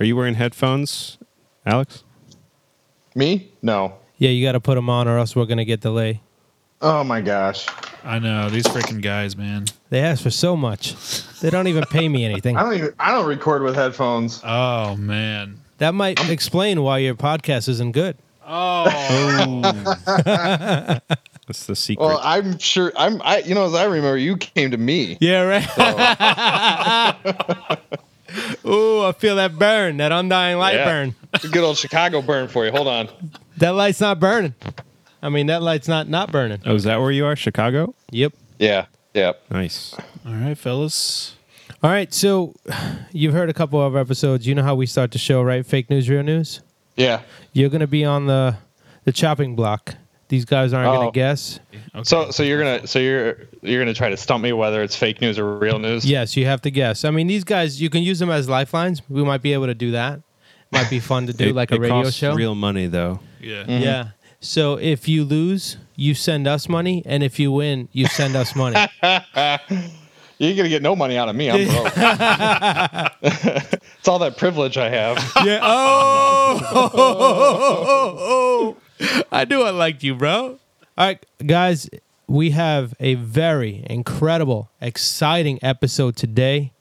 Are you wearing headphones, Alex? Me? No. Yeah, you got to put them on, or else we're gonna get delay. Oh my gosh. I know these freaking guys, man. They ask for so much. They don't even pay me anything. I don't even. I don't record with headphones. Oh man. That might explain why your podcast isn't good. Oh. That's the secret. Well, I'm sure. I'm. I. You know, as I remember, you came to me. Yeah, right. Ooh, I feel that burn, that undying light Yeah. burn. It's a good old Chicago burn for you. Hold on. That light's not burning. I mean, that light's not not burning. oh, is that where you are? Chicago? Yep. Yeah. Yep. Nice. All right, fellas. All right, so you've heard a couple of episodes. You know how we start the show, right? Fake news, real news. Yeah. You're gonna be on the the chopping block. These guys aren't Oh. gonna guess. Okay. So, so you're gonna, so you're, you're gonna try to stump me whether it's fake news or real news. Yes, you have to guess. I mean, these guys, you can use them as lifelines. We might be able to do that. Might be fun to do, It- like a it radio costs show. Real money though. yeah. Mm-hmm. Yeah. So if you lose, you send us money, and if you win, you send us money. You're gonna get no money out of me. I'm broke. it's all that privilege I have. yeah. Oh, I knew I liked you, bro. All right, guys, we have a very incredible, exciting episode today.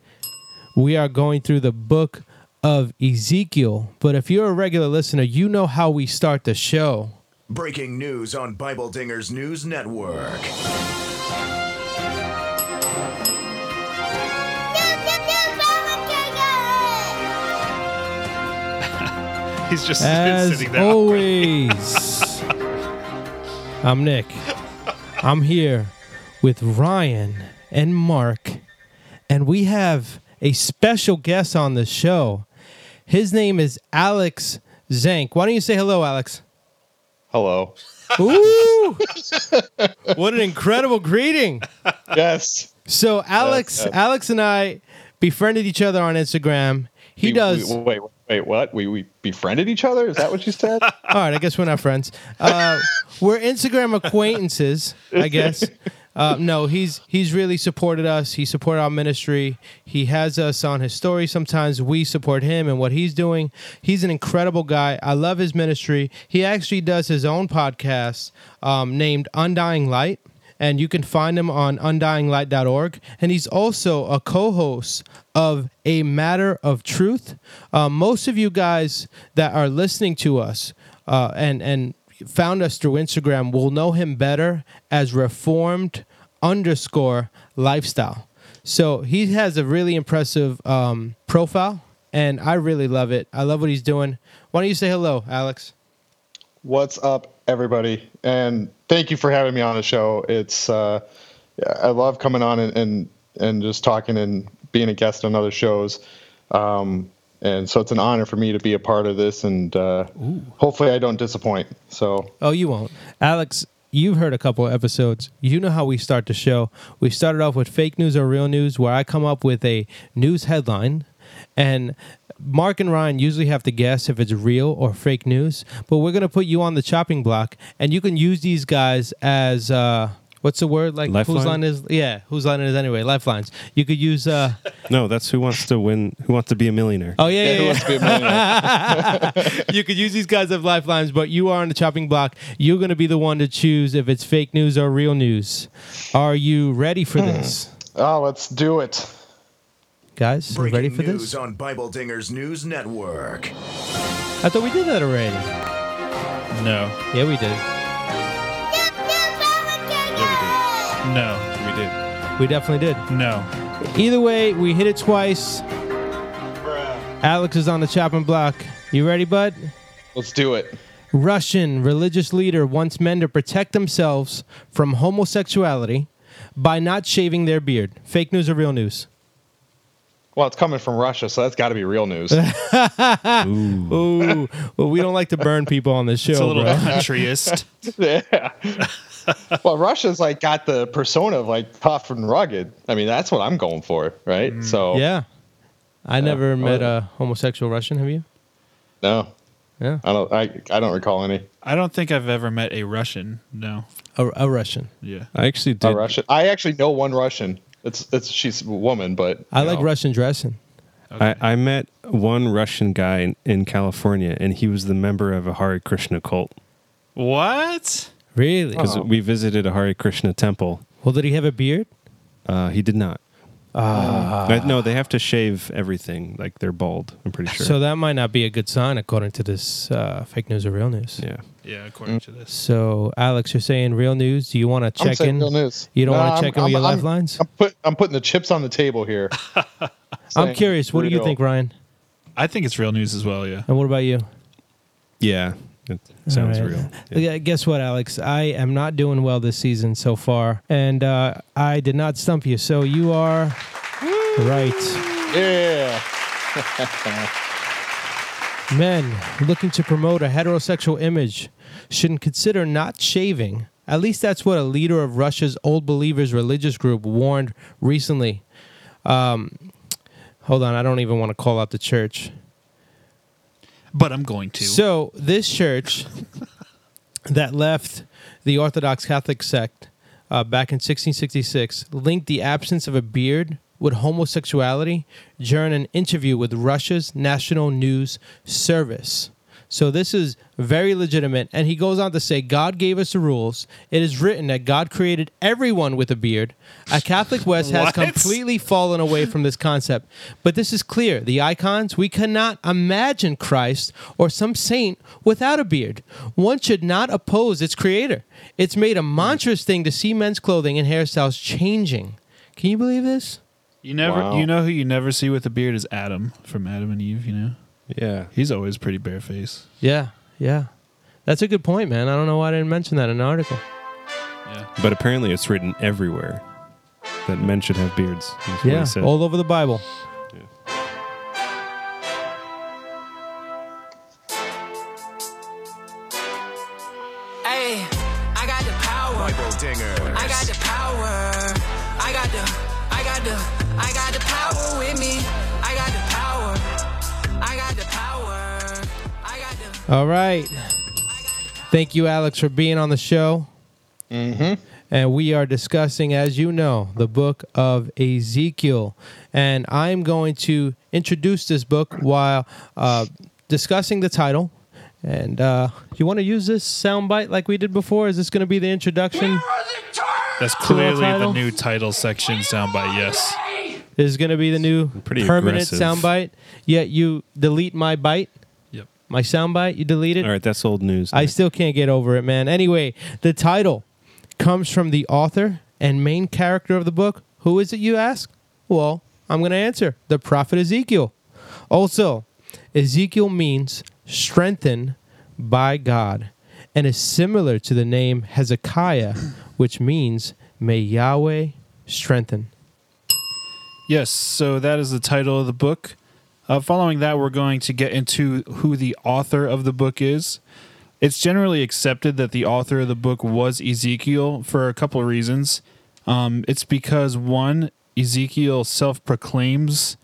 We are going through the book of Ezekiel. But if you're a regular listener, you know how we start the show. Breaking news on Bible Dingers News Network. He's just As sitting there. always, I'm Nick. I'm here with Ryan and Mark, and we have a special guest on the show. His name is Alex Zank. Why don't you say hello, Alex? Hello. Ooh! what an incredible greeting. Yes. So Alex, yes. Alex and I befriended each other on Instagram. He We- does. we- wait, wait, what? We we befriended each other? Is that what you said? All right, I guess we're not friends. Uh, we're Instagram acquaintances, I guess. Uh, no, he's he's really supported us. He supported our ministry. He has us on his story. Sometimes we support him and what he's doing. He's an incredible guy. I love his ministry. He actually does his own podcast um, named Undying Light. And you can find him on undyinglight.org. And he's also a co host of A Matter of Truth. Uh, most of you guys that are listening to us uh, and, and found us through Instagram will know him better as Reformed underscore lifestyle. So he has a really impressive um, profile, and I really love it. I love what he's doing. Why don't you say hello, Alex? What's up, everybody? And thank you for having me on the show. It's uh, I love coming on and, and and just talking and being a guest on other shows. Um, and so it's an honor for me to be a part of this, and uh, hopefully I don't disappoint. So Oh, you won't. Alex, you've heard a couple of episodes. You know how we start the show. We started off with fake news or real news, where I come up with a news headline, and Mark and Ryan usually have to guess if it's real or fake news. But we're gonna put you on the chopping block, and you can use these guys as uh, what's the word like? Whose Lifeline? line is? Yeah, whose line it is anyway? Lifelines. You could use. Uh, No, that's who wants to win. Who wants to be a millionaire? oh yeah, yeah, yeah, who yeah. wants to be a millionaire? you could use these guys as lifelines, but you are on the chopping block. You're going to be the one to choose if it's fake news or real news. Are you ready for this, oh, let's do it. Guys? You Breaking ready for news this? on Bible Dingers News Network. I thought we did that already. No. Yeah, we did. No. We did. We definitely did. No. Either way, we hit it twice. Alex is on the chopping block. You ready, bud? Let's do it. Russian religious leader wants men to protect themselves from homosexuality by not shaving their beard. Fake news or real news? Well, it's coming from Russia, so that's got to be real news. Ooh, well, we don't like to burn people on this show, It's a little bro. countryist. yeah. well, Russia's like got the persona of like tough and rugged. I mean, that's what I'm going for, right? Mm. So Yeah. I never met a homosexual Russian. Have you? no, Yeah. I don't. I I don't recall any. I don't think I've ever met a Russian. No. A, a Russian. Yeah. I actually did. A. Russian. I actually know one Russian. It's it's she's a woman, but I like know. Russian dressing. Okay. I, I met one Russian guy in, in California, and he was the member of a Hare Krishna cult. what? Really? Because Oh. we visited a Hare Krishna temple. Well, did he have a beard? Uh, he did not. Ah. Uh, no, they have to shave everything. Like they're bald. I'm pretty sure. So that might not be a good sign according to this uh, fake news or real news. yeah. Yeah, according to this. So, Alex, you're saying real news. Do you want to I'm check saying in? real news. You don't No, want to I'm- check in with I'm- your I'm- lifelines? I'm put I'm putting the chips on the table here. I'm Saying curious. What do you real. think, Ryan? I think it's real news as well. Yeah. And what about you? Yeah. It sounds right. real. Yeah. Yeah, Guess what, Alex? I am not doing well this season so far, and uh, I did not stump you. So you are right. Yeah. Men looking to promote a heterosexual image shouldn't consider not shaving. At least that's what a leader of Russia's Old Believers religious group warned recently. Um, hold on, I don't even want to call out the church. But I'm going to. So this church that left the Orthodox Catholic sect uh, back in 1666 linked the absence of a beard with homosexuality during an interview with Russia's National News Service. So this is very legitimate. And he goes on to say, God gave us the rules. It is written that God created everyone with a beard. A Catholic West has completely fallen away from this concept. But this is clear. The icons, we cannot imagine Christ or some saint without a beard. One should not oppose its creator. It's made a monstrous thing to see men's clothing and hairstyles changing. Can you believe this? you never, Wow. you know who you never see with a beard is Adam from Adam and Eve. You know, Yeah. he's always pretty barefaced. Yeah, yeah. That's a good point, man. I don't know why I didn't mention that in the article. Yeah. But apparently it's written everywhere that men should have beards. That's what he Yeah, all over the Bible. All right. Thank you, Alex, for being on the show. Mm-hmm. And we are discussing, as you know, the book of Ezekiel. And I'm going to introduce this book while uh, discussing the title. And uh, you want to use this soundbite like we did before? Is this going to be the introduction? That's clearly the title? new title section soundbite. Yes. Is going to be the new Pretty permanent aggressive. soundbite? Yet you delete my bite, Yep. My soundbite. You deleted. All right, that's old news. I Nick. still can't get over it, man. Anyway, the title comes from the author and main character of the book. Who is it, you ask? Well, I'm going to answer the prophet Ezekiel. Also, Ezekiel means strengthened by God and is similar to the name Hezekiah, which means may Yahweh strengthen. Yes, so that is the title of the book. Uh, following that, we're going to get into who the author of the book is. It's generally accepted that the author of the book was Ezekiel for a couple of reasons. Um, it's because, one, Ezekiel self proclaims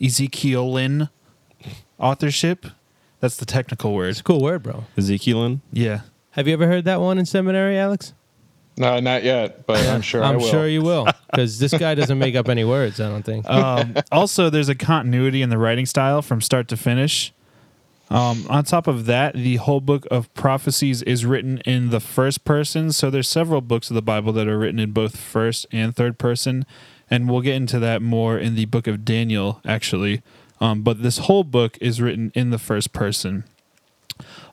Ezekielin authorship. That's the technical word. It's a cool word, bro. Ezekielin. Yeah. Have you ever heard that one in seminary, Alex? No, not yet, but I'm sure I will. I'm will. sure you will, because this guy doesn't make up any words. I don't think. um, also, there's a continuity in the writing style from start to finish. Um, on top of that, the whole book of prophecies is written in the first person. So there's several books of the Bible that are written in both first and third person, and we'll get into that more in the book of Daniel, actually. Um, but this whole book is written in the first person.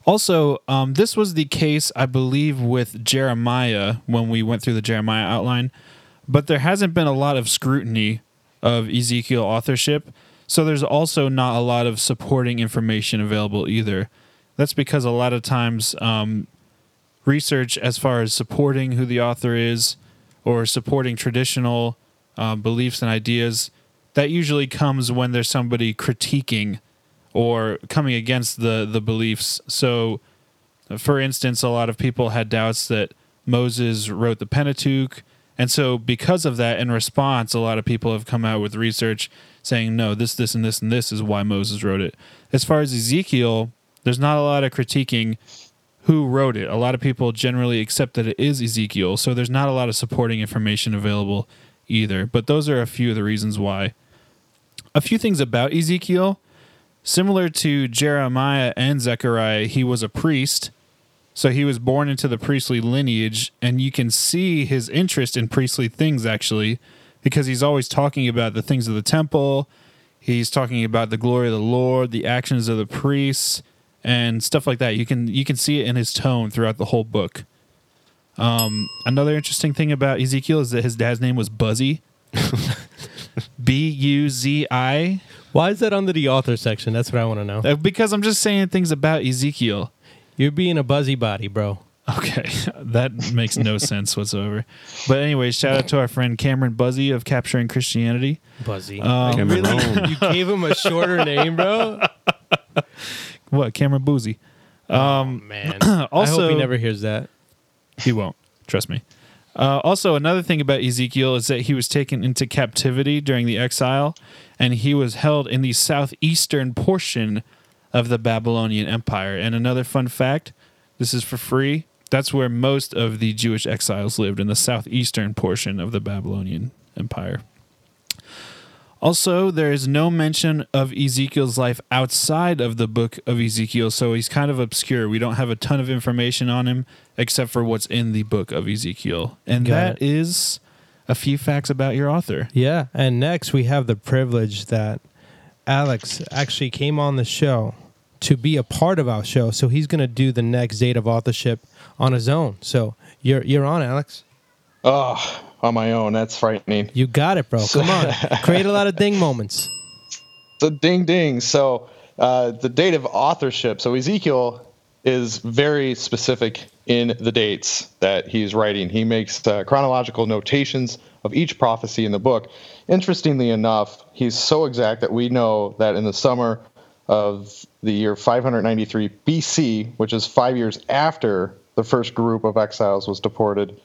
Also, um, this was the case, I believe, with Jeremiah when we went through the Jeremiah outline, but there hasn't been a lot of scrutiny of Ezekiel authorship, so there's also not a lot of supporting information available either. That's because a lot of times um, research as far as supporting who the author is or supporting traditional uh, beliefs and ideas, that usually comes when there's somebody critiquing or coming against the the beliefs. So, for instance, a lot of people had doubts that Moses wrote the Pentateuch, and so because of that, in response, a lot of people have come out with research saying, no, this, this, and this, and this is why Moses wrote it. As far as Ezekiel, there's not a lot of critiquing who wrote it. A lot of people generally accept that it is Ezekiel, so there's not a lot of supporting information available either. But those are a few of the reasons why. a few things about Ezekiel. Similar to Jeremiah and Zechariah, he was a priest. So he was born into the priestly lineage, and you can see his interest in priestly things actually, because he's always talking about the things of the temple. He's talking about the glory of the Lord, the actions of the priests, and stuff like that. You can you can see it in his tone throughout the whole book. Um, another interesting thing about Ezekiel is that his dad's name was Buzzy. B U Z I. Why is that under the author section? That's what I want to know. Uh, Because I'm just saying things about Ezekiel. You're being a buzzy body, bro. Okay, that makes no sense whatsoever. But anyway, shout out to our friend Cameron Buzzy of Capturing Christianity. Buzzy. Um, Cameron Rome. you gave him a shorter name, bro. What Cameron Boozy? Um, man. I also- hope he never hears that. He won't. Trust me. Uh, also, another thing about Ezekiel is that he was taken into captivity during the exile, and he was held in the southeastern portion of the Babylonian Empire. And another fun fact this is for free. That's where most of the Jewish exiles lived, in the southeastern portion of the Babylonian Empire. Also, there is no mention of Ezekiel's life outside of the book of Ezekiel, so he's kind of obscure. We don't have a ton of information on him except for what's in the book of Ezekiel. And Got that it. is a few facts about your author. Yeah. And next, we have the privilege that Alex actually came on the show to be a part of our show. So he's going to do the next date of authorship on his own. So you're you're on, Alex. Oh, on my own. That's frightening. You got it, bro. Come on. Create a lot of ding moments. So ding ding. So uh, the date of authorship. So Ezekiel is very specific in the dates that he's writing. He makes uh, chronological notations of each prophecy in the book. Interestingly enough, he's so exact that we know that in the summer of the year 593 BC, which is five years after the first group of exiles was deported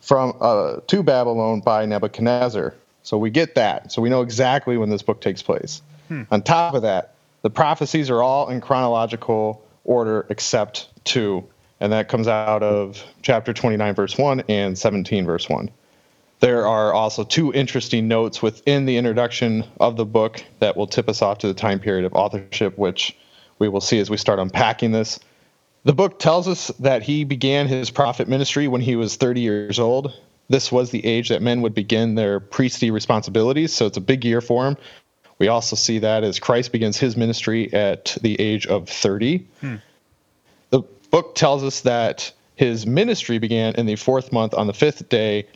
from uh, to Babylon by Nebuchadnezzar. So we get that. So we know exactly when this book takes place. On top of that, the prophecies are all in chronological order except two, and that comes out of chapter 29, verse 1 and 17, verse 1. There are also two interesting notes within the introduction of the book that will tip us off to the time period of authorship, which we will see as we start unpacking this. The book tells us that he began his prophet ministry when he was 30 years old. This was the age that men would begin their priestly responsibilities, so it's a big year for him. We also see that as Christ begins his ministry at the age of 30. Hmm. The book tells us that his ministry began in the fourth month on the fifth day,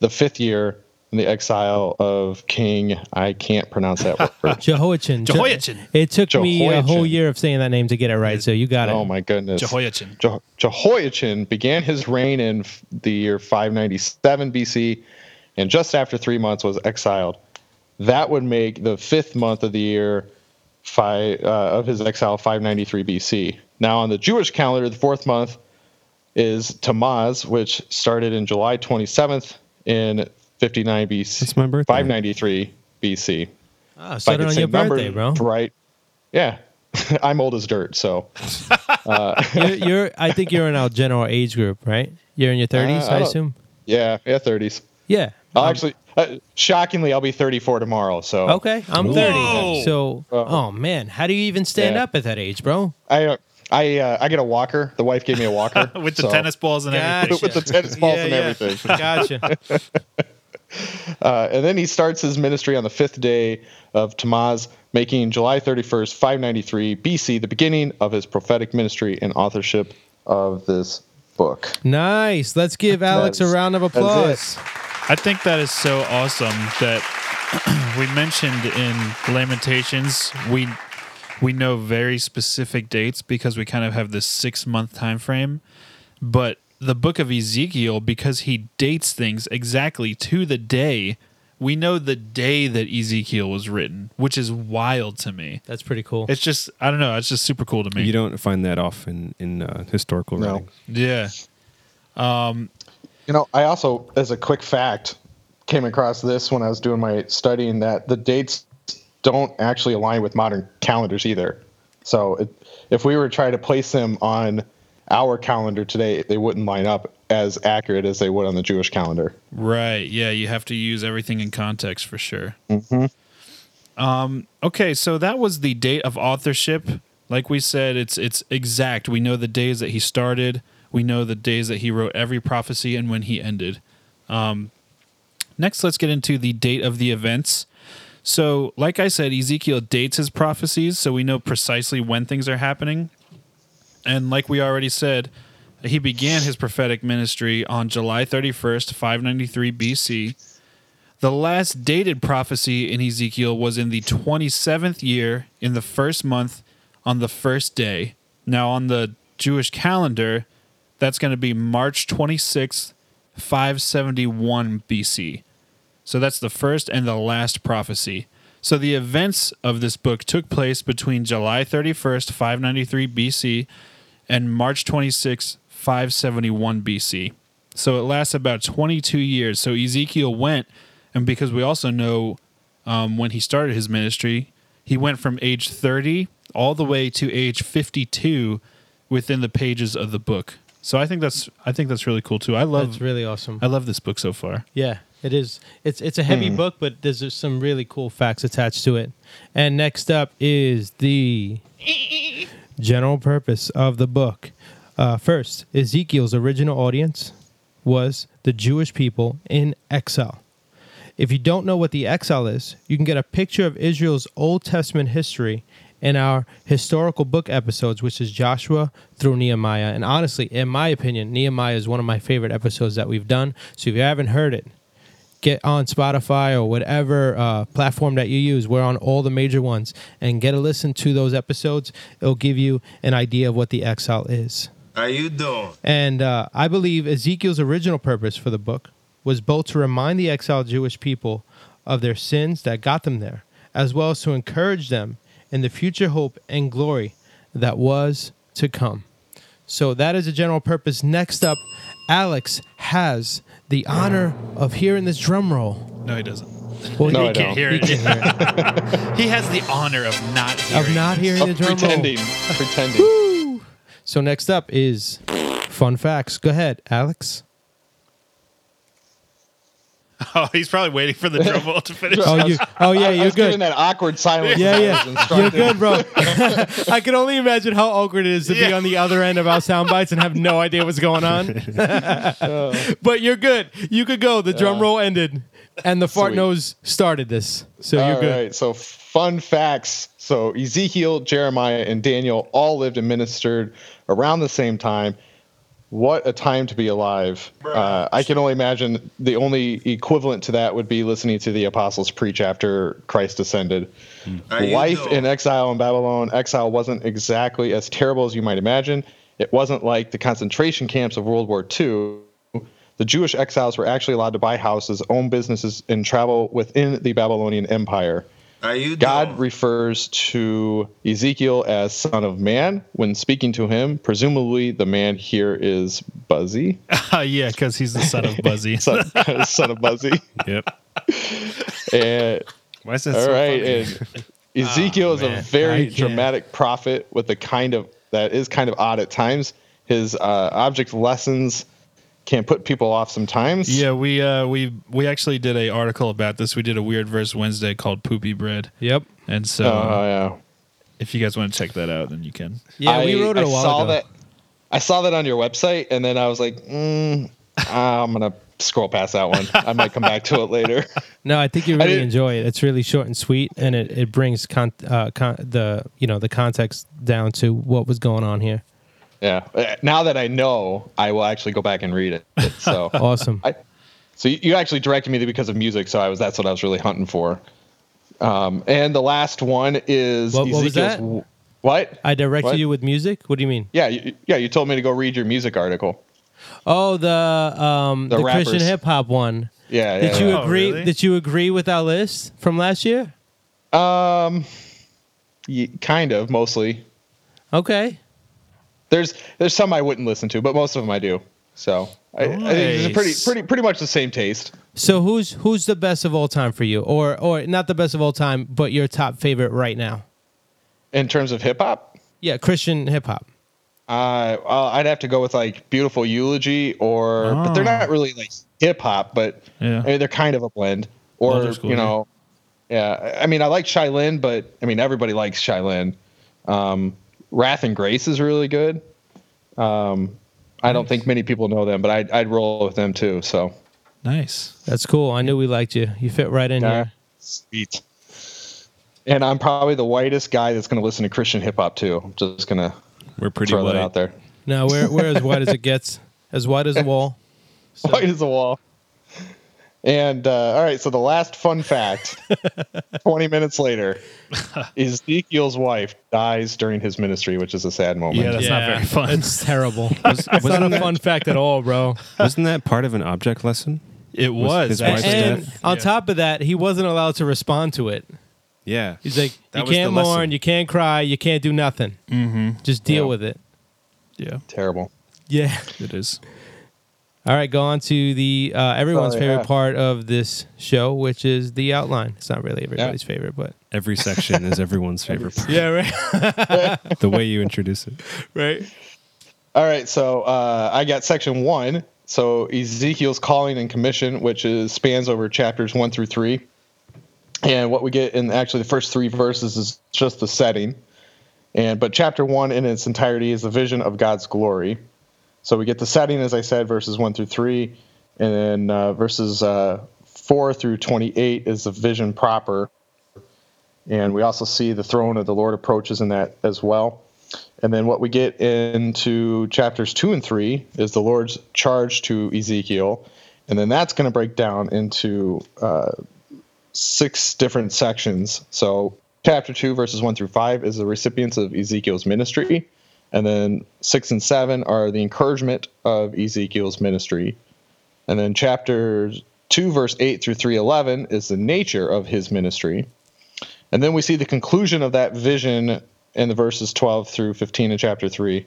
the fifth year in the exile of King. I can't pronounce that word. Jehoiachin. Jehoiachin. It took me a whole year of saying that name to get it right, so you got it. oh my goodness. Jehoiachin. Je- Jehoiachin began his reign in f- the year 597 BC, and just after three months was exiled. That would make the fifth month of the year five, uh, of his exile 593 BC. Now, on the Jewish calendar, the fourth month is Tammuz, which started in July 27th in 59 BC. It's my birthday. 593 BC. Ah, If I started could on your birthday, bro. Right. Yeah. I'm old as dirt, so. you're, you're, I think you're in our general age group, right? You're in your 30s, Uh, I I assume. Yeah, yeah, 30s. Yeah. I'll Um, actually, uh, shockingly, I'll be 34 tomorrow. So Okay, I'm 30. Whoa. So, Uh, oh man, how do you even stand yeah. up at that age, bro? I, uh, I, uh, I get a walker. The wife gave me a walker With the so- tennis balls and everything. with the tennis balls Yeah, and yeah. everything. Gotcha. Uh, and then he starts his ministry on the fifth day of Tammuz, making July 31st, 593 BC, the beginning of his prophetic ministry and authorship of this book. nice. Let's give Alex a round of applause. I think that is so awesome that we mentioned in Lamentations we we know very specific dates because we kind of have this six month time frame. But the book of Ezekiel, because he dates things exactly to the day, we know the day that Ezekiel was written, which is wild to me. That's pretty cool. It's just I don't know, it's just super cool to me. You don't find that often in uh, historical No. writings. yeah. You know, I also, as a quick fact, came across this when I was doing my studying that the dates don't actually align with modern calendars either. So it, if we were to try to place them on our calendar today, they wouldn't line up as accurate as they would on the Jewish calendar. Right. Yeah, you have to use everything in context for sure. Okay, so that was the date of authorship. Like we said, it's it's exact. We know the days that he started. We know the days that he wrote every prophecy and when he ended. Um, next, let's get into the date of the events. So, like I said, Ezekiel dates his prophecies, so we know precisely when things are happening. And like we already said, he began his prophetic ministry on July 31st, 593 BC. The last dated prophecy in Ezekiel was in the 27th year, in the first month, on the first day. Now, on the Jewish calendar, that's going to be March 26th, 571 BC. So that's the first and the last prophecy. So the events of this book took place between July 31st, 593 BC, and March 26, 571 BC. So it lasts about 22 years. So Ezekiel went, and because we also know um, when he started his ministry, he went from age 30 all the way to age 52 within the pages of the book. So I think that's I think that's really cool too. I love That's really awesome. I love this book so far. Yeah, it is. It's it's a heavy book, but there's just some really cool facts attached to it. And next up is the general purpose of the book. Uh, first, Ezekiel's original audience was the Jewish people in exile. If you don't know what the exile is, you can get a picture of Israel's Old Testament history in our historical book episodes, which is Joshua through Nehemiah. And honestly, in my opinion, Nehemiah is one of my favorite episodes that we've done. So if you haven't heard it, get on Spotify or whatever uh, platform that you use. We're on all the major ones and get a listen to those episodes. It'll give you an idea of what the exile is. How you doing? And uh, I believe Ezekiel's original purpose for the book was both to remind the exiled Jewish people of their sins that got them there, as well as to encourage them in the future hope and glory that was to come. So that is a general purpose. Next up, Alex has the honor of hearing this drum roll. No, he doesn't. Well, No, he I can't don't. Hear He it. can hear it. He has the honor of not hearing. of not hearing the Of drum pretending, roll. pretending. So next up is fun facts. Go ahead, Alex. Oh, he's probably waiting for the drum roll to finish. Oh, you. Oh yeah, I, I you're was giving good. that awkward silence. Yeah, yeah. You're good, bro. I can only imagine how awkward it is to be on the other end of our sound bites and have no idea what's going on. but you're good. You could go. The drum roll ended, and the fart Sweet. nose started this. So you're All good. right. So fun facts. So Ezekiel, Jeremiah, and Daniel all lived and ministered around the same time. What a time to be alive. Uh, I can only imagine the only equivalent to that would be listening to the apostles preach after Christ ascended. Life in exile in Babylon, exile wasn't exactly as terrible as you might imagine. It wasn't like the concentration camps of World War II. The Jewish exiles were actually allowed to buy houses, own businesses, and travel within the Babylonian Empire. How you God doing? refers to Ezekiel as son of man when speaking to him. Presumably, the man here is Buzzy, Uh, yeah, because he's the son of Buzzy. son, son of Buzzy. Yep. And Why is that all so right, funny? and Ezekiel is a man. I very dramatic prophet with a kind of that is kind of odd at times. His uh, object lessons can put people off sometimes. yeah, we uh, we we actually did a article about this. We did a weird verse Wednesday called "Poopy Bread," Yep. and so Oh yeah. if you guys want to check that out, then you can. Yeah, we wrote it a I while saw ago. That, I saw that on your website, and then I was like, mm, I'm gonna scroll past that one. I might come back to it later. No, I think you I really didn't- enjoy it. It's really short and sweet, and it, it brings con- uh, con- the you know the context down to what was going on here. Yeah. Uh, Now that I know, I will actually go back and read it. So, Awesome. I, so you- you actually directed me because of music. So I was that's what I was really hunting for. Um, and the last one is What- what was that? w- What? I directed What? you with music. What do you mean? Yeah, you, yeah. You told me to go read your music article. Oh, the um The the, Christian hip hop one. Yeah. Did yeah, you yeah. Oh, agree? really? Did you agree with our list from last year? Um, ye- kind of mostly. Okay. There's there's some I wouldn't listen to, but most of them I do. So I, I think it's pretty pretty pretty much the same taste. So who's who's the best of all time for you, or or not the best of all time, but your top favorite right now? In terms of hip hop, Yeah, Christian hip hop. uh, well, I'd have to go with like "Beautiful Eulogy" or, but they're Oh. not really like hip hop, but Yeah. I mean, they're kind of a blend. Or are cool, you know, Yeah, I I mean, I like Shai Linne, but I mean, everybody likes Shai Linne. Um, Wrath and Grace is really good. Um, I don't think many people know them, but I'd, I'd roll with them too. So, Nice. That's cool. I knew we liked you. You fit right in yeah, here. sweet. And I'm probably the whitest guy that's going to listen to Christian hip hop too. I'm just going to We're pretty throw white. that out there. No, we're we're as white as it gets, as white as a wall. So- White as a wall. And uh, all right, so the last fun fact 20 minutes later, Ezekiel's wife dies during his ministry, which is a sad moment. Yeah, that's not very fun. It's terrible. it's not a wasn't that- fun fact at all, bro. Wasn't that part of an object lesson? It was. his wife's. And death? on Yeah. top of that, he wasn't allowed to respond to it. Yeah. He's like, That you can't lesson. mourn, you can't cry, you can't do nothing. Mm-hmm. Just deal Yeah. with it. Yeah, Terrible. Yeah. it is. All right, go on to the uh, everyone's Oh, favorite yeah. part of this show, which is the outline. It's not really everybody's favorite, but Every section is everyone's favorite part. yeah, right, The way you introduce it. right. All right, so uh, I got section one. So Ezekiel's calling and commission, which is spans over chapters one through three. And what we get in actually the first three verses is just the setting. And but chapter one in its entirety is the vision of God's glory. So we get the setting, as I said, verses one through three, and then uh, verses uh, four through twenty-eight is the vision proper. And we also see the throne of the Lord approaches in that as well. And then what we get into chapters two and three is the Lord's charge to Ezekiel. And then that's going to break down into uh, six different sections. So, chapter two, verses one through five, is the recipients of Ezekiel's ministry. And then six and seven are the encouragement of Ezekiel's ministry. And then chapter two, verse eight through 311 is the nature of his ministry. And then we see the conclusion of that vision in the verses 12 through 15 in chapter 3.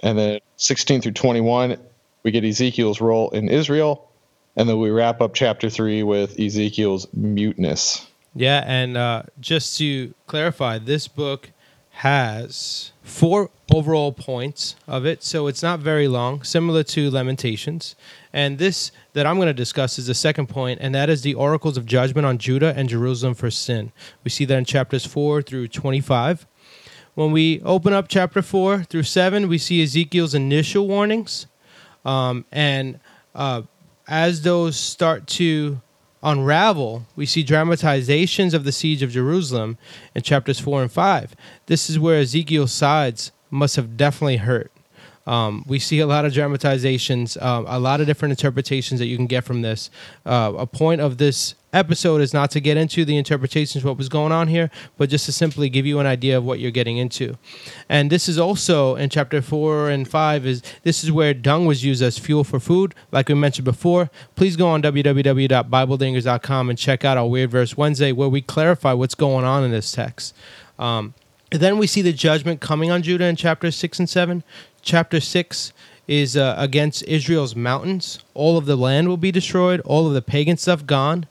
And then 16 through 21, we get Ezekiel's role in Israel. And then we wrap up chapter 3 with Ezekiel's muteness. Yeah, and uh, just to clarify, this book has four overall points of it, so it's not very long, similar to Lamentations. And this that I'm going to discuss is the second point, and that is the oracles of judgment on Judah and Jerusalem for sin. We see that in chapters 4 through 25. When we open up chapter 4 through 7, we see Ezekiel's initial warnings. Um, and uh, as those start to unravel, we see dramatizations of the siege of Jerusalem in chapters 4 and 5. This is where Ezekiel's sides must have definitely hurt. Um, we see a lot of dramatizations, um, a lot of different interpretations that you can get from this. Uh, a point of this episode is not to get into the interpretations what was going on here, but just to simply give you an idea of what you're getting into. And this is also in chapter four and five is this is where dung was used as fuel for food, like we mentioned before. Please go on www.bibledingers.com and check out our Weird Verse Wednesday, where we clarify what's going on in this text. Um, then we see the judgment coming on Judah in chapter six and seven. Chapter six is uh, against Israel's mountains. All of the land will be destroyed. All of the pagan stuff gone.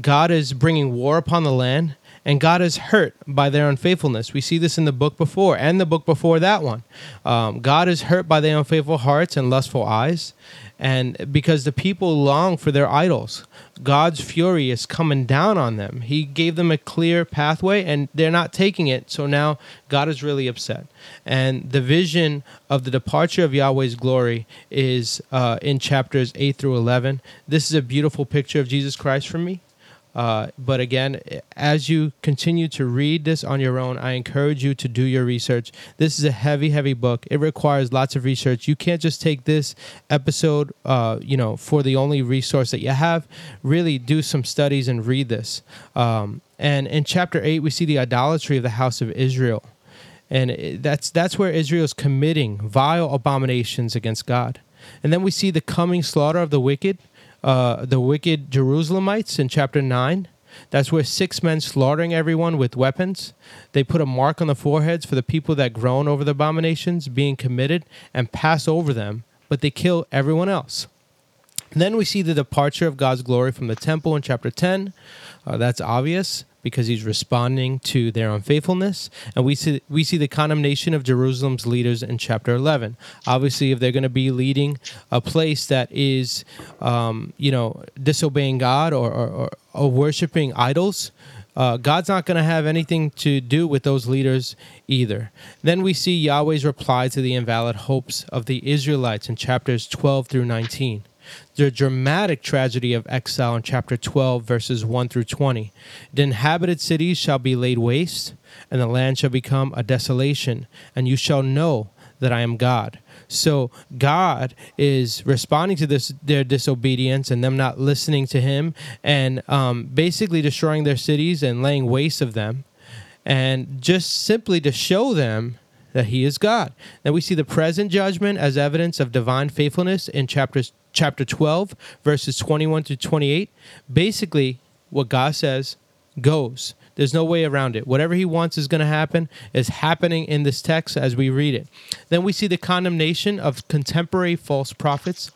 God is bringing war upon the land, and God is hurt by their unfaithfulness. We see this in the book before and the book before that one. Um, God is hurt by their unfaithful hearts and lustful eyes, and because the people long for their idols. God's fury is coming down on them. He gave them a clear pathway and they're not taking it. So now God is really upset. And the vision of the departure of Yahweh's glory is uh, in chapters 8 through 11. This is a beautiful picture of Jesus Christ for me. Uh, but again, as you continue to read this on your own, I encourage you to do your research. This is a heavy, heavy book. It requires lots of research. You can't just take this episode, uh, you know, for the only resource that you have. Really do some studies and read this. Um, and in chapter eight, we see the idolatry of the house of Israel, and that's that's where Israel is committing vile abominations against God. And then we see the coming slaughter of the wicked uh, the wicked Jerusalemites in chapter 9. That's where six men slaughtering everyone with weapons. They put a mark on the foreheads for the people that groan over the abominations being committed and pass over them, but they kill everyone else. Then we see the departure of God's glory from the temple in chapter 10. Uh, that's obvious because he's responding to their unfaithfulness. And we see, we see the condemnation of Jerusalem's leaders in chapter 11. Obviously, if they're going to be leading a place that is, um, you know, disobeying God or, or, or, or worshiping idols, uh, God's not going to have anything to do with those leaders either. Then we see Yahweh's reply to the invalid hopes of the Israelites in chapters 12 through 19. The dramatic tragedy of exile in chapter 12, verses 1 through 20. The inhabited cities shall be laid waste, and the land shall become a desolation, and you shall know that I am God. So God is responding to this their disobedience and them not listening to Him, and um, basically destroying their cities and laying waste of them, and just simply to show them that He is God. Then we see the present judgment as evidence of divine faithfulness in chapters chapter 12 verses 21 to 28 basically what god says goes there's no way around it whatever he wants is going to happen is happening in this text as we read it then we see the condemnation of contemporary false prophets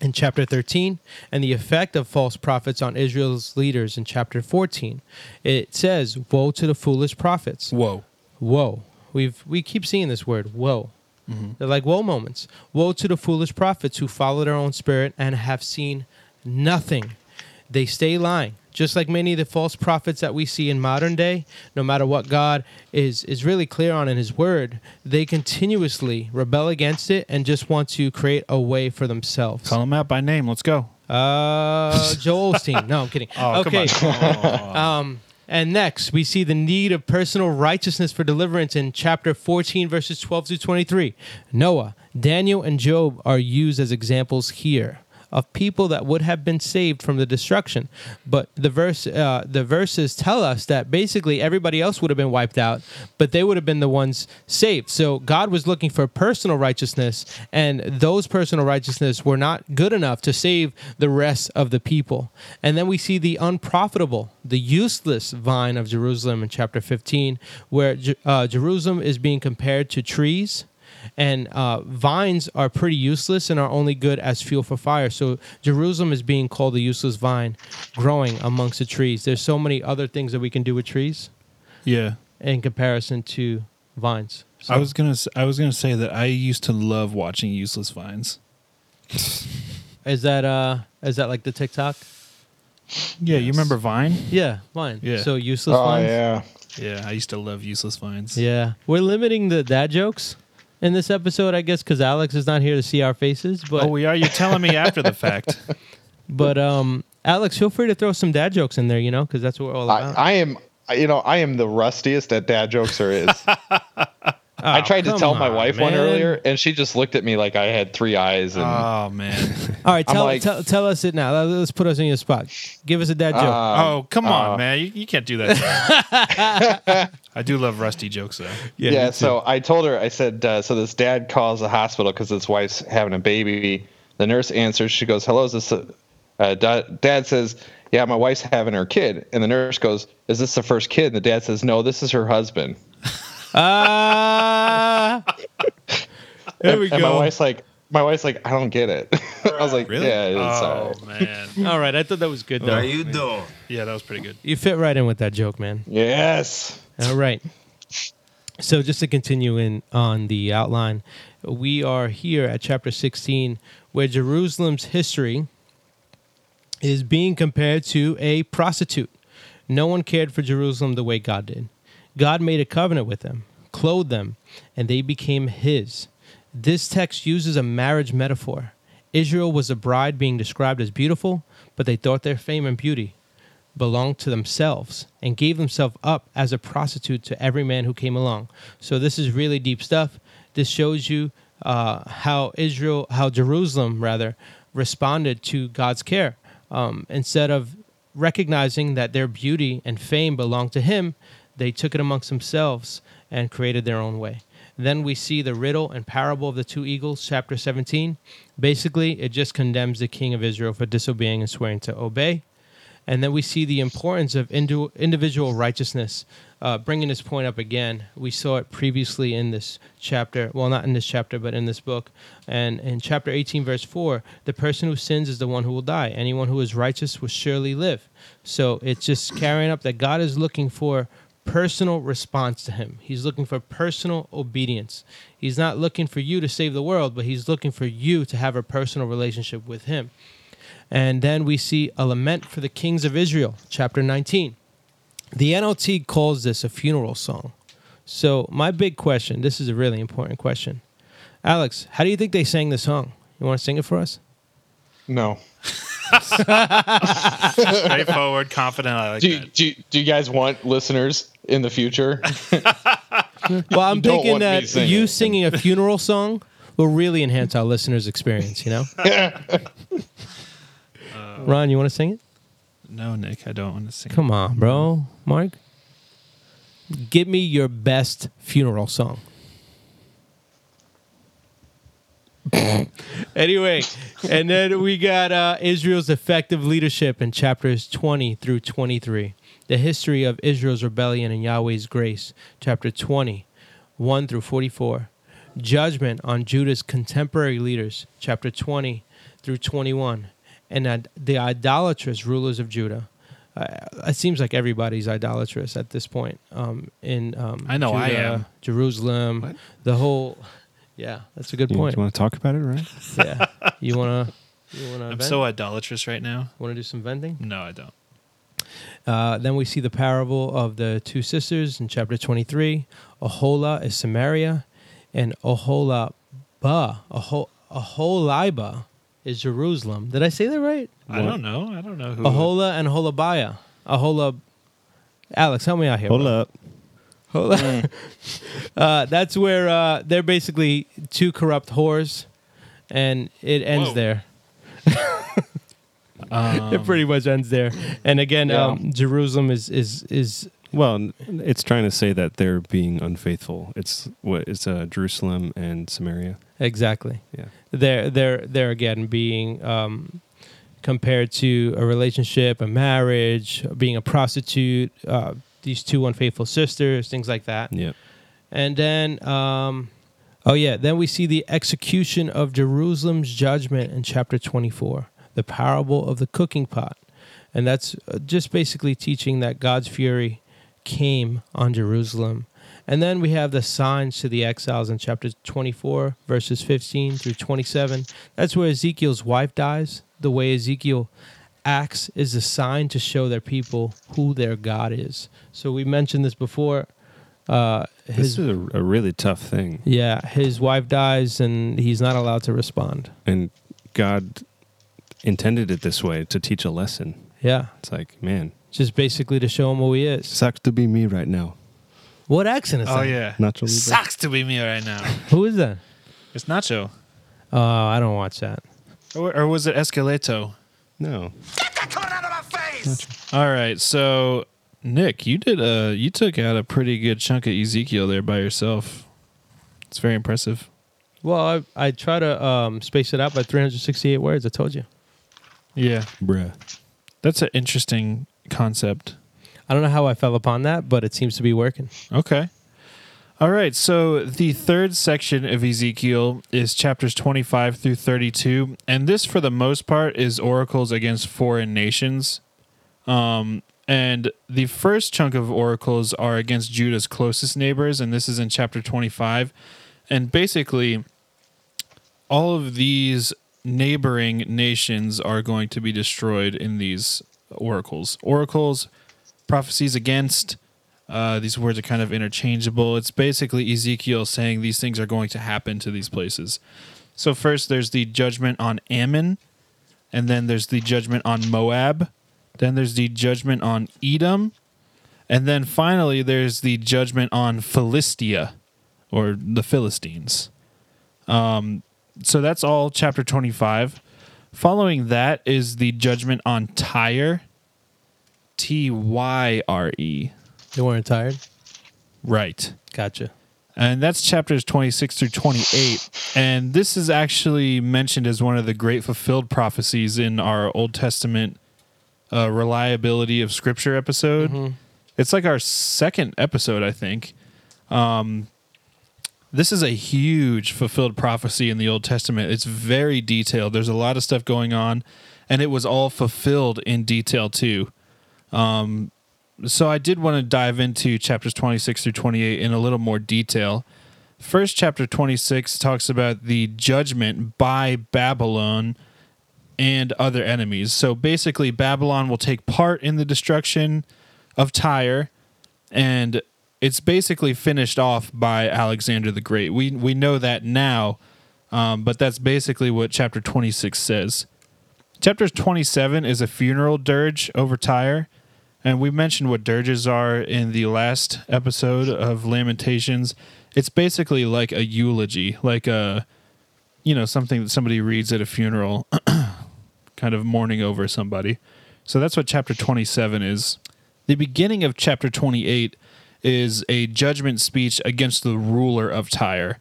in chapter 13 and the effect of false prophets on Israel's leaders in chapter 14. It says, "Woe to the foolish prophets." Woe. Woe. We've we keep seeing this word, whoa. They're like woe moments. Woe to the foolish prophets who follow their own spirit and have seen nothing. They stay lying. Just like many of the false prophets that we see in modern day, no matter what God is is really clear on in his word, they continuously rebel against it and just want to create a way for themselves. Call them out by name. Let's go. Uh, Joel Osteen. No, I'm kidding. Oh, come okay. on. Um, and next, we see the need of personal righteousness for deliverance in chapter 14, verses 12 to 23. Noah, Daniel, and Job are used as examples here of people that would have been saved from the destruction. But the verse, uh, the verses tell us that basically everybody else would have been wiped out, but they would have been the ones saved. So God was looking for personal righteousness, and those personal righteousness were not good enough to save the rest of the people. And then we see the unprofitable, the useless vine of Jerusalem in chapter 15, where uh, Jerusalem is being compared to trees and uh, vines are pretty useless and are only good as fuel for fire. So Jerusalem is being called the useless vine, growing amongst the trees. There's so many other things that we can do with trees Yeah. in comparison to vines. So, I was gonna. s- I was gonna say that I used to love watching useless vines. is that uh is that like the TikTok? Yeah, you remember Vine? Yeah, vine. Yeah. So useless Oh vines. yeah. Yeah, I used to love useless vines. Yeah, we're limiting the dad jokes in this episode, I guess, because Alex is not here to see our faces. But Oh, we are. You're telling me after the fact. but um, Alex, feel free to throw some dad jokes in there, you know, because that's what we're all I, about. I am. You know, I am the rustiest at dad jokes there is. I tried to come tell my on, wife one earlier, and she just looked at me like I had three eyes. And Oh man. All right, tell, like- tell, tell us it now. Let- Let's put us in your spot. Give us a dad joke. Um, oh come on, uh, man. You, you can't do that. I do love rusty jokes though. yeah, yeah so I told her, I said, uh, so this dad calls the hospital because his wife's having a baby. The nurse answers. She goes, "Hello, is this?" A, uh, da- dad says, "Yeah, my wife's having her kid." And the nurse goes, "Is this the first kid?" And the dad says, "No, this is her husband." Ah, there we And my go. wife's like, my wife's like, I don't get it. I was like, Really? Yeah, it's Oh all right. man. All right, I thought that was good though. How you doing? Yeah, that was pretty good. You fit right in with that joke, man. Yes. All right. So just to continue in on the outline, we are here at chapter 16 where Jerusalem's history is being compared to a prostitute. No one cared for Jerusalem the way God did. God made a covenant with them, clothed them, and they became his. This text uses a marriage metaphor. Israel was a bride being described as beautiful, but they thought their fame and beauty belonged to themselves and gave themselves up as a prostitute to every man who came along. So this is really deep stuff. This shows you uh, how Israel, how Jerusalem rather, responded to God's care. Um, instead of recognizing that their beauty and fame belonged to Him, they took it amongst themselves and created their own way. Then we see the riddle and parable of the two eagles, chapter 17. Basically, it just condemns the king of Israel for disobeying and swearing to obey. And then we see the importance of indi- individual righteousness. Uh, bringing this point up again, we saw it previously in this chapter. Well, not in this chapter, but in this book. And in chapter 18, verse 4, the person who sins is the one who will die. Anyone who is righteous will surely live. So it's just carrying up that God is looking for personal response to Him. He's looking for personal obedience. He's not looking for you to save the world, but He's looking for you to have a personal relationship with Him. And then we see a lament for the kings of Israel, chapter 19. The NLT calls this a funeral song. So my big question, this is a really important question. Alex, how do you think they sang the song? You want to sing it for us? No. Straightforward, confident. I like Do you, that. do, do you guys want listeners in the future? Well, I'm thinking that singing. you singing a funeral song will really enhance our listeners' experience, you know? Ron, you want to sing it? No, Nick, I don't want to sing. It. Come on, bro. Mark? Give me your best funeral song. anyway, and then we got uh, Israel's effective leadership in chapters 20 through 23. The history of Israel's rebellion and Yahweh's grace, chapter 20, 1 through 44. Judgment on Judah's contemporary leaders, chapter 20 through 21. And ad- the idolatrous rulers of Judah. Uh, it seems like everybody's idolatrous at this point. Um, in um, I know I am. Jerusalem, What? the whole. Yeah, that's a good You, point. You want to talk about it, right? yeah, you wanna you wanna I'm vent? so idolatrous right now. wanna do some venting? No, I don't. Uh, then we see the parable of the two sisters in chapter 23. Ahola is Samaria, and Oholaba, Oho, Oholiba is Jerusalem. Did I say that right? I don't know. I don't know who. Ahola and Holabiah. Ahola. Alex, help me out here. Hold bro. up. Hold uh, that's where uh, they're basically two corrupt whores, and it ends Whoa. there. Um, it pretty much ends there. And again, Yeah. um, Jerusalem is is is Well, n- it's trying to say that they're being unfaithful. It's what it's uh, Jerusalem and Samaria. exactly Yeah. They're they're they're again being um, compared to a relationship, a marriage, being a prostitute. Uh, these two unfaithful sisters, things like that. Yeah. And then, um, oh yeah, then we see the execution of Jerusalem's judgment in chapter 24, the parable of the cooking pot. And that's uh, just basically teaching that God's fury came on Jerusalem. And then we have the signs to the exiles in chapter 24, verses 15 through 27. That's where Ezekiel's wife dies. The way Ezekiel acts is a sign to show their people who their God is. So we mentioned this before. Uh, his This is a, a really tough thing, yeah, his wife dies and he's not allowed to respond. and God intended it this way to teach a lesson. Yeah, It's like, man, just basically to show him who he is. sucks to be me right now. What accent is that? Oh yeah, Nacho Libre. sucks to be me right now. Who is that? It's Nacho, Oh, I don't watch that. or, or was it Esqueleto? No, Get that corn out of my face! All right, so Nick, you did a you took out a pretty good chunk of Ezekiel there by yourself. It's very impressive. Well, I I try to um, space it out by 368 words. I told you. Yeah, bruh. that's an interesting concept. I don't know how I fell upon that, but it seems to be working. Okay. All right. So the third section of Ezekiel is chapters 25 through 32. And this, for the most part, is oracles against foreign nations. Um, and the first chunk of oracles are against Judah's closest neighbors. And this is in chapter 25. And basically, all of these neighboring nations are going to be destroyed in these oracles. Oracles, prophecies against. Uh, these words are kind of interchangeable. It's basically Ezekiel saying these things are going to happen to these places. So first, there's the judgment on Ammon, and then there's the judgment on Moab, then there's the judgment on Edom, and then finally there's the judgment on Philistia, or the Philistines. Um, so that's all chapter 25. Following that is the judgment on Tyre, T Y R E. You weren't tired? Right. Gotcha. And that's chapters 26 through 28. And this is actually mentioned as one of the great fulfilled prophecies in our Old Testament uh, reliability of scripture episode. It's like our second episode, I think. Um, this is a huge fulfilled prophecy in the Old Testament. It's very detailed. There's a lot of stuff going on, and it was all fulfilled in detail too. Um, so I did want to dive into chapters 26 through 28 in a little more detail. First, chapter 26 talks about the judgment by Babylon and other enemies. So basically, Babylon will take part in the destruction of Tyre, and it's basically finished off by Alexander the Great. We we know that now, um, but that's basically what chapter 26 says. Chapter 27 is a funeral dirge over Tyre. And we mentioned what dirges are in the last episode of Lamentations. It's basically like a eulogy, like a, you know, something that somebody reads at a funeral, kind of mourning over somebody. So that's what chapter 27 is. The beginning of chapter 28 is a judgment speech against the ruler of Tyre.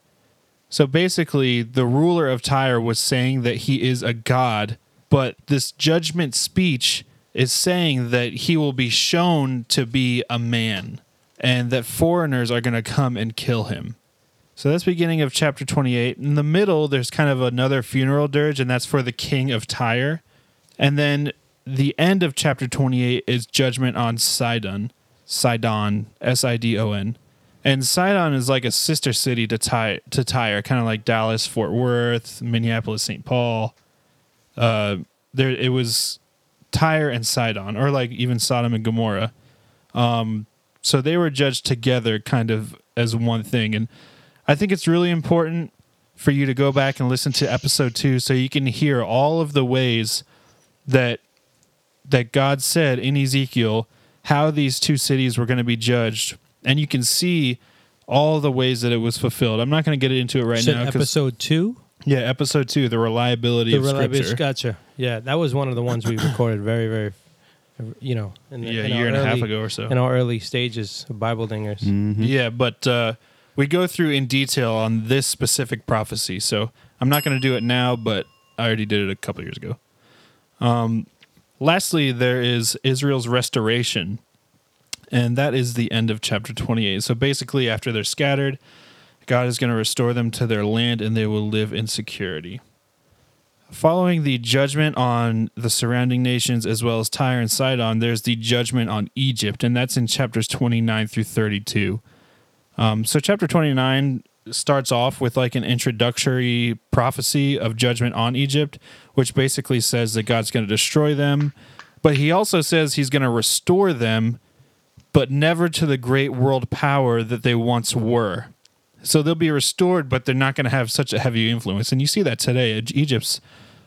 So basically, the ruler of Tyre was saying that he is a god, but this judgment speech is saying that he will be shown to be a man and that foreigners are going to come and kill him. So that's beginning of chapter 28. In the middle, there's kind of another funeral dirge, and that's for the king of Tyre. And then the end of chapter 28 is judgment on Sidon. Sidon, S I D O N. And Sidon is like a sister city to to Tyre kind of like Dallas, Fort Worth, Minneapolis, St. Paul. Uh, there, it was Tyre and Sidon, or like even Sodom and Gomorrah. Um, so they were judged together, kind of as one thing. And I think it's really important for you to go back and listen to episode two, so you can hear all of the ways that that God said in Ezekiel how these two cities were going to be judged, and you can see all the ways that it was fulfilled. I'm not going to get into it right now. episode two. Yeah, episode two, the reliability The of reliability- scripture. Gotcha. Yeah, that was one of the ones we recorded very, very, you know, in, the- Yeah, a year our and a half ago or so. in our early stages of Bible dingers. Yeah, but uh, we go through in detail on this specific prophecy. So I'm not going to do it now, but I already did it a couple years ago. Um, lastly, there is Israel's restoration, and that is the end of chapter 28. So basically, after they're scattered, God is going to restore them to their land and they will live in security. Following the judgment on the surrounding nations as well as Tyre and Sidon, there's the judgment on Egypt, and that's in chapters 29 through 32. Um, so, chapter 29 starts off with like an introductory prophecy of judgment on Egypt, which basically says that God's going to destroy them, but he also says he's going to restore them, but never to the great world power that they once were. So they'll be restored, but they're not going to have such a heavy influence. And you see that today. Egypt's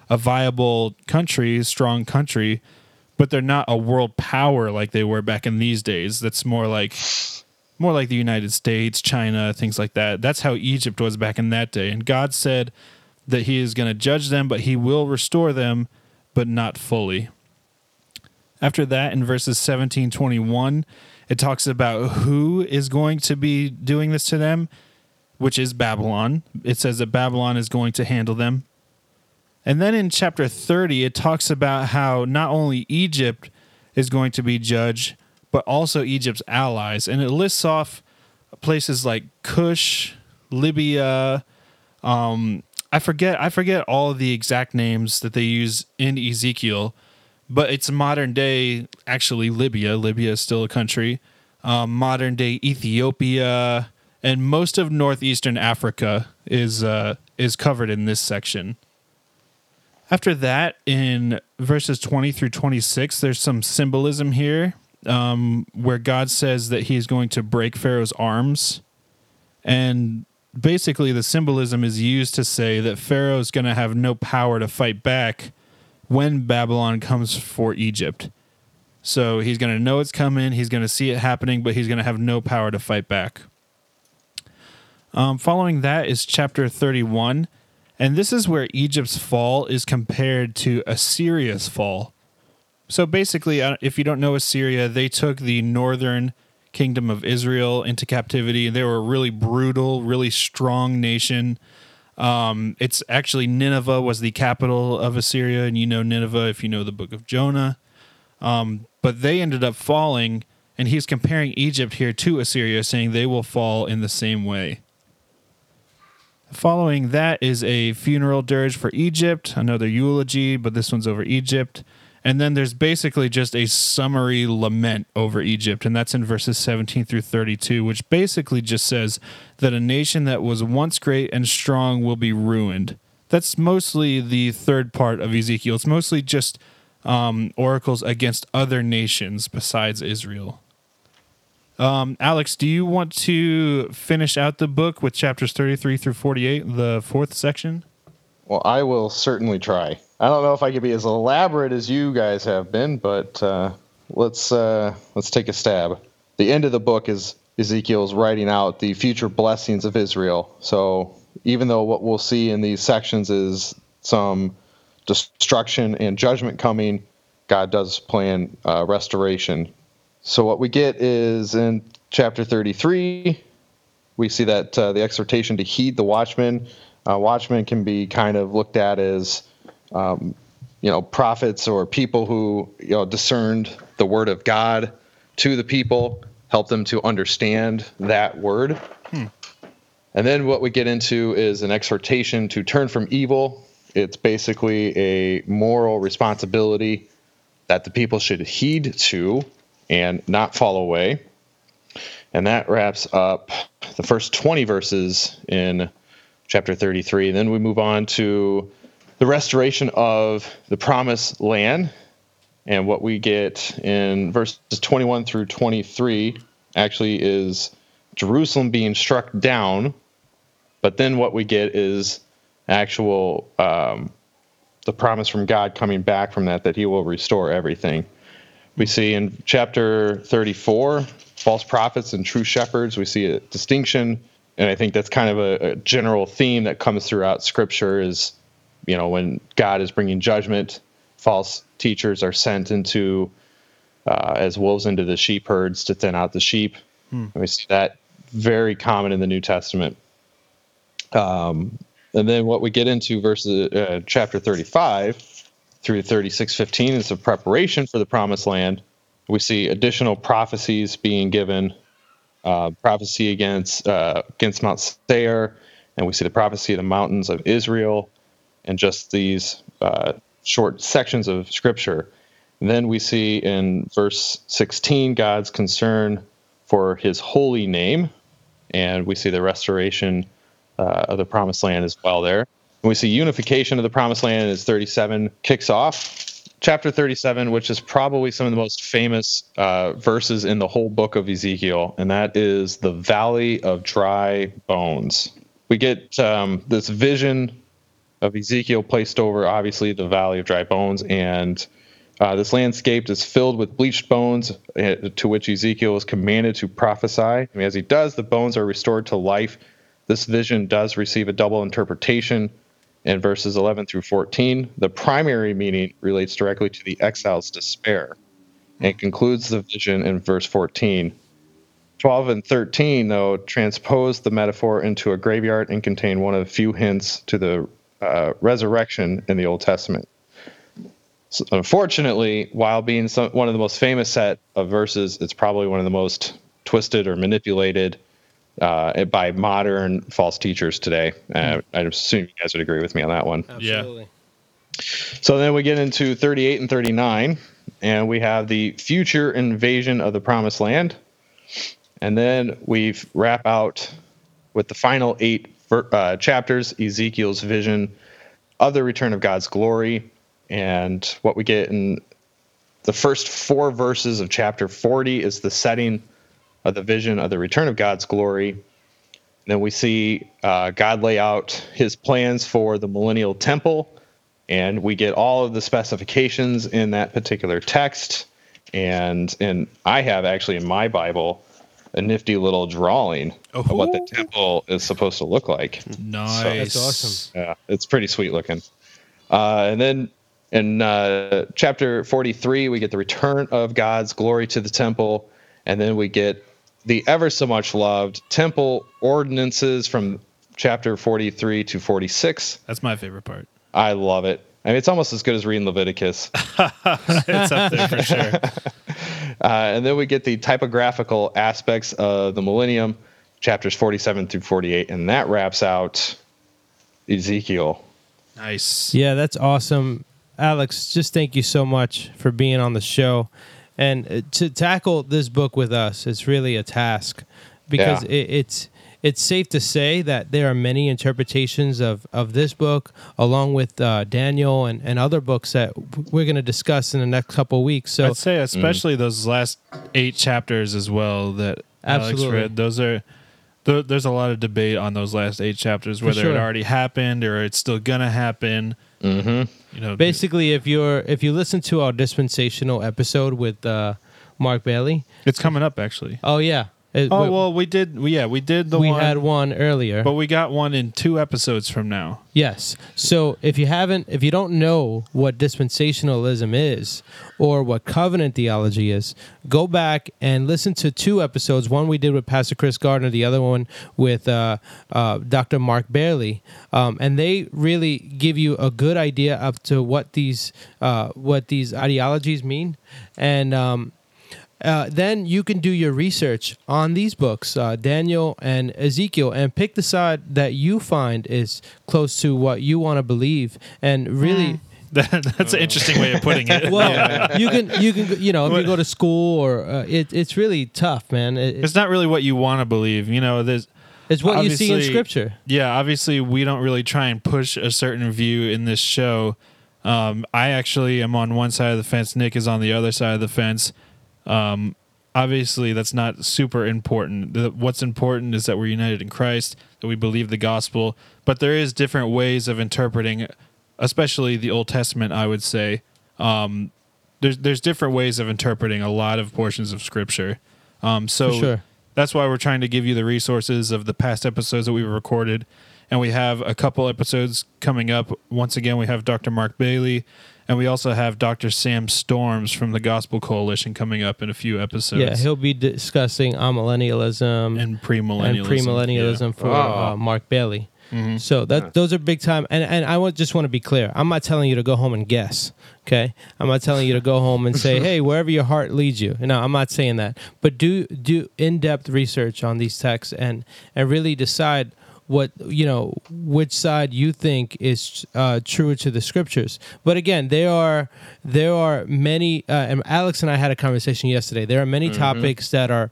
a viable country, strong country, but they're not a world power like they were back in these days. That's more like more like the United States, China, things like that. That's how Egypt was back in that day. And God said that he is going to judge them, but he will restore them, but not fully. After that, in verses 17 21, it talks about who is going to be doing this to them, which is Babylon. It says that Babylon is going to handle them. And then in chapter 30, it talks about how not only Egypt is going to be judged, but also Egypt's allies. And it lists off places like Cush, Libya, um, I forget I forget all the exact names that they use in Ezekiel, but it's modern day actually Libya. Libya is still a country. Um, modern day Ethiopia and most of northeastern Africa is uh, is covered in this section. After that, in verses 20 through 26, there's some symbolism here um, where God says that He is going to break Pharaoh's arms. And basically, the symbolism is used to say that Pharaoh is going to have no power to fight back when Babylon comes for Egypt. So he's going to know it's coming, he's going to see it happening, but he's going to have no power to fight back. Um, following that is chapter 31. And this is where Egypt's fall is compared to Assyria's fall. So basically, if you don't know Assyria, they took the northern kingdom of Israel into captivity. They were a really brutal, really strong nation. Um, it's actually Nineveh was the capital of Assyria, and you know Nineveh if you know the book of Jonah. Um, but they ended up falling, and he's comparing Egypt here to Assyria, saying they will fall in the same way. Following that is a funeral dirge for Egypt, another eulogy, but this one's over Egypt. And then there's basically just a summary lament over Egypt, and that's in verses 17 through 32, which basically just says that a nation that was once great and strong will be ruined. That's mostly the third part of Ezekiel. It's mostly just um, oracles against other nations besides Israel. Um, Alex, do you want to finish out the book with chapters 33 through 48, the fourth section? Well, I will certainly try. I don't know if I could be as elaborate as you guys have been, but uh, let's uh, let's take a stab. The end of the book is Ezekiel's writing out the future blessings of Israel. So even though what we'll see in these sections is some destruction and judgment coming, God does plan uh, restoration. So what we get is in chapter 33, we see that uh, the exhortation to heed the watchman. Uh, watchmen can be kind of looked at as, um, you know, prophets or people who you know discerned the word of God to the people, help them to understand that word. And then what we get into is an exhortation to turn from evil. It's basically a moral responsibility that the people should heed to and not fall away. And that wraps up the first 20 verses in chapter 33. Then we move on to the restoration of the promised land. And what we get in verses 21 through 23 actually is Jerusalem being struck down. But then what we get is actual um, the promise from God coming back from that that He will restore everything. We see in chapter 34 false prophets and true shepherds. We see a distinction, and I think that's kind of a, a general theme that comes throughout Scripture. Is you know when God is bringing judgment, false teachers are sent into uh, as wolves into the sheep herds to thin out the sheep. And we see that very common in the New Testament. Um, and then what we get into verses uh, chapter 35 through 36:15 is a preparation for the promised land. We see additional prophecies being given, uh, prophecy against uh, against Mount Seir, and we see the prophecy of the mountains of Israel, and just these uh, short sections of scripture. And then we see in verse 16 God's concern for His holy name, and we see the restoration uh, of the promised land as well there. And we see unification of the promised land as 37 kicks off. Chapter 37, which is probably some of the most famous uh, verses in the whole book of Ezekiel, and that is the valley of dry bones. We get um, this vision of Ezekiel placed over, obviously, the valley of dry bones, and uh, this landscape is filled with bleached bones, uh, to which Ezekiel is commanded to prophesy. I mean, as he does, the bones are restored to life. This vision does receive a double interpretation in verses 11 through 14. The primary meaning relates directly to the exile's despair and concludes the vision in verse 14. 12 and 13, though, transpose the metaphor into a graveyard and contain one of the few hints to the uh, resurrection in the Old Testament. So unfortunately, while being some, one of the most famous set of verses, it's probably one of the most twisted or manipulated uh, by modern false teachers today. Uh, I assume you guys would agree with me on that one. Absolutely. So then we get into 38 and 39, and we have the future invasion of the promised land. And then we wrap out with the final eight ver- uh, chapters Ezekiel's vision of the return of God's glory. And what we get in the first four verses of chapter 40 is the setting of the vision of the return of God's glory. Then we see uh, God lay out his plans for the millennial temple, and we get all of the specifications in that particular text. And and I have actually in my Bible a nifty little drawing of what the Oh. temple is supposed to look like. Nice. That's awesome. Yeah, it's pretty sweet looking. Uh, and then in uh, chapter 43, we get the return of God's glory to the temple. And then we get the ever so much loved temple ordinances from chapter 43 to 46. That's my favorite part. I love it. I mean, it's almost as good as reading Leviticus. It's up there for sure. Uh, and then we get the typographical aspects of the millennium, chapters 47 through 48. And that wraps out Ezekiel. Nice. Yeah, that's awesome. Alex, just thank you so much for being on the show. And uh, to tackle this book with us, it's really a task because Yeah. it, it's it's safe to say that there are many interpretations of, of this book, along with uh, Daniel and, and other books that we're going to discuss in the next couple of weeks. So I'd say especially those last eight chapters as well that Alex Absolutely. read. Those are th- there's a lot of debate on those last eight chapters whether sure. it already happened or it's still gonna happen. Mm-hmm. You know, Basically, if you're if you listen to our dispensational episode with uh, Mark Bailey, it's coming up actually. oh yeah, It- Oh we, well, we did. We, yeah, we did the we one, had one earlier. but we got one in two episodes from now. Yes. So if you haven't, if you don't know what dispensationalism is or what covenant theology is, go back and listen to two episodes. One we did with Pastor Chris Gardner, the other one with uh, uh, Dr. Mark Bailey, um, and they really give you a good idea up to what these uh, what these ideologies mean, and. Um, uh, then you can do your research on these books, uh, Daniel and Ezekiel, and pick the side that you find is close to what you want to believe, and really. That, that's an interesting way of putting it. Well, you can you can you know if you go to school or uh, it, it's really tough, man. It, it's not really what you want to believe. You know, there's it's what you see in scripture. Yeah, obviously we don't really try and push a certain view in this show. Um, I actually am on one side of the fence. Nick is on the other side of the fence. Um, obviously, that's not super important. The, what's important is that we're united in Christ, that we believe the gospel. But there is different ways of interpreting, especially the Old Testament. I would say um, there's there's different ways of interpreting a lot of portions of Scripture. Um, so sure. that's why we're trying to give you the resources of the past episodes that we've recorded. And we have a couple episodes coming up. Once again, we have Dr. Mark Bailey, and we also have Dr. Sam Storms from the Gospel Coalition coming up in a few episodes. Yeah, he'll be discussing amillennialism and premillennialism. and premillennialism for Wow. uh, Mark Bailey. Mm-hmm. So that those are big time. And and I want, just want to be clear. I'm not telling you to go home and guess. Okay, I'm not telling you to go home and say, hey, wherever your heart leads you. No, I'm not saying that. But do do in depth research on these texts and and really decide what you know which side you think is uh, truer to the scriptures. But again there are there are many uh, and alex and i had a conversation yesterday. There are many topics that are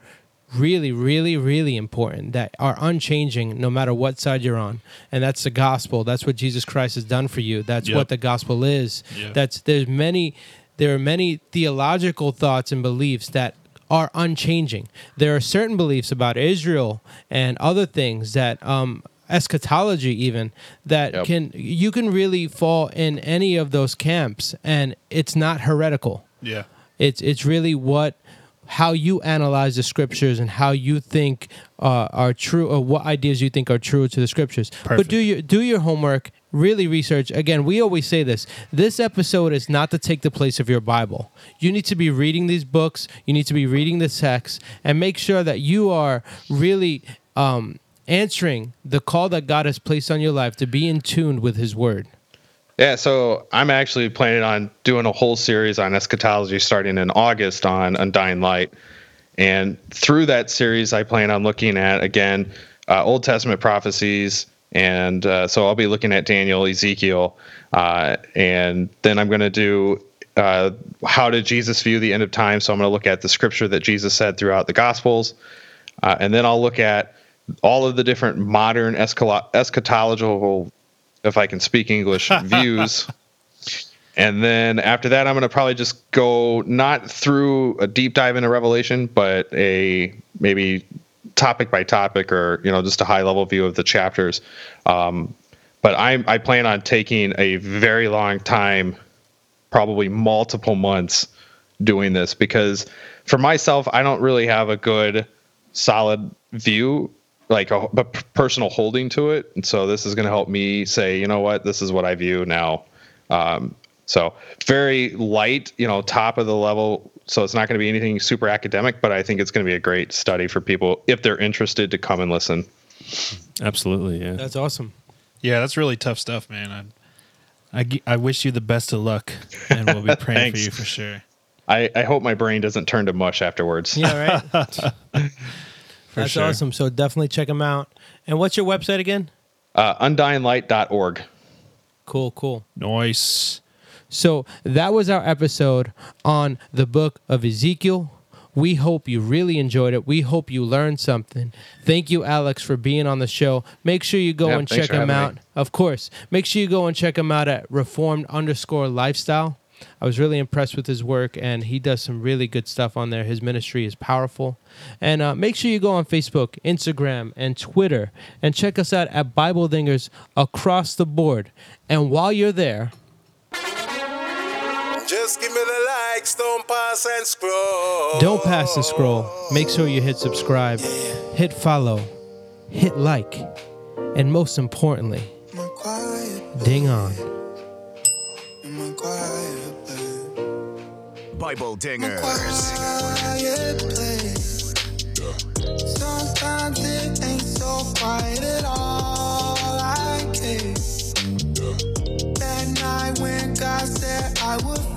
really really really important that are unchanging no matter what side you're on. And that's the gospel. That's what jesus christ has done for you. That's Yep. what the gospel is. Yep. that's there's many there are many theological thoughts and beliefs that are unchanging there are certain beliefs about israel and other things that um eschatology even that Yep. can you can really fall in any of those camps and it's not heretical Yeah. it's it's really what how you analyze the scriptures and how you think uh, are true or what ideas you think are true to the scriptures. But do your do your homework. Really research. Again, we always say this. This episode is not to take the place of your Bible. You need to be reading these books. You need to be reading the text and make sure that you are really um, answering the call that God has placed on your life to be in tune with His Word. Yeah, so I'm actually planning on doing a whole series on eschatology starting in August on Undying Light. And through that series, I plan on looking at, again, uh, Old Testament prophecies. And uh, so I'll be looking at Daniel, Ezekiel. Uh, and then I'm going to do uh, how did Jesus view the end of time? So I'm going to look at the scripture that Jesus said throughout the Gospels. Uh, and then I'll look at all of the different modern eschatological, if I can speak English, views. And then after that, I'm going to probably just go not through a deep dive into Revelation, but a maybe topic by topic or, you know, just a high level view of the chapters. Um, but I, I plan on taking a very long time, probably multiple months, doing this because for myself, I don't really have a good, solid view, like a, a personal holding to it. And so this is going to help me say, you know what, this is what I view now. Um, so very light, you know, top of the level. So it's not going to be anything super academic, but I think it's going to be a great study for people if they're interested to come and listen. Absolutely, yeah. That's awesome. Yeah, that's really tough stuff, man. I, I, I wish you the best of luck, and we'll be praying for you for sure. I, I hope my brain doesn't turn to mush afterwards. Yeah, right. That's sure. awesome. So definitely check them out. And what's your website again? Uh, undyinglight.org. Cool, cool. Nice. So that was our episode on the book of Ezekiel. We hope you really enjoyed it. We hope you learned something. Thank you, Alex, for being on the show. Make sure you go Yeah, and check him out. me. Of course. Make sure you go and check him out at reformed underscore lifestyle. I was really impressed with his work, and he does some really good stuff on there. His ministry is powerful. And uh, make sure you go on Facebook, Instagram, and Twitter, and check us out at Bible Dingers across the board. And while you're there, just give me the likes, don't pass and scroll. Don't pass and scroll. Make sure you hit subscribe, hit follow, hit like, and most importantly, ding on. Bible dingers. I when God said I would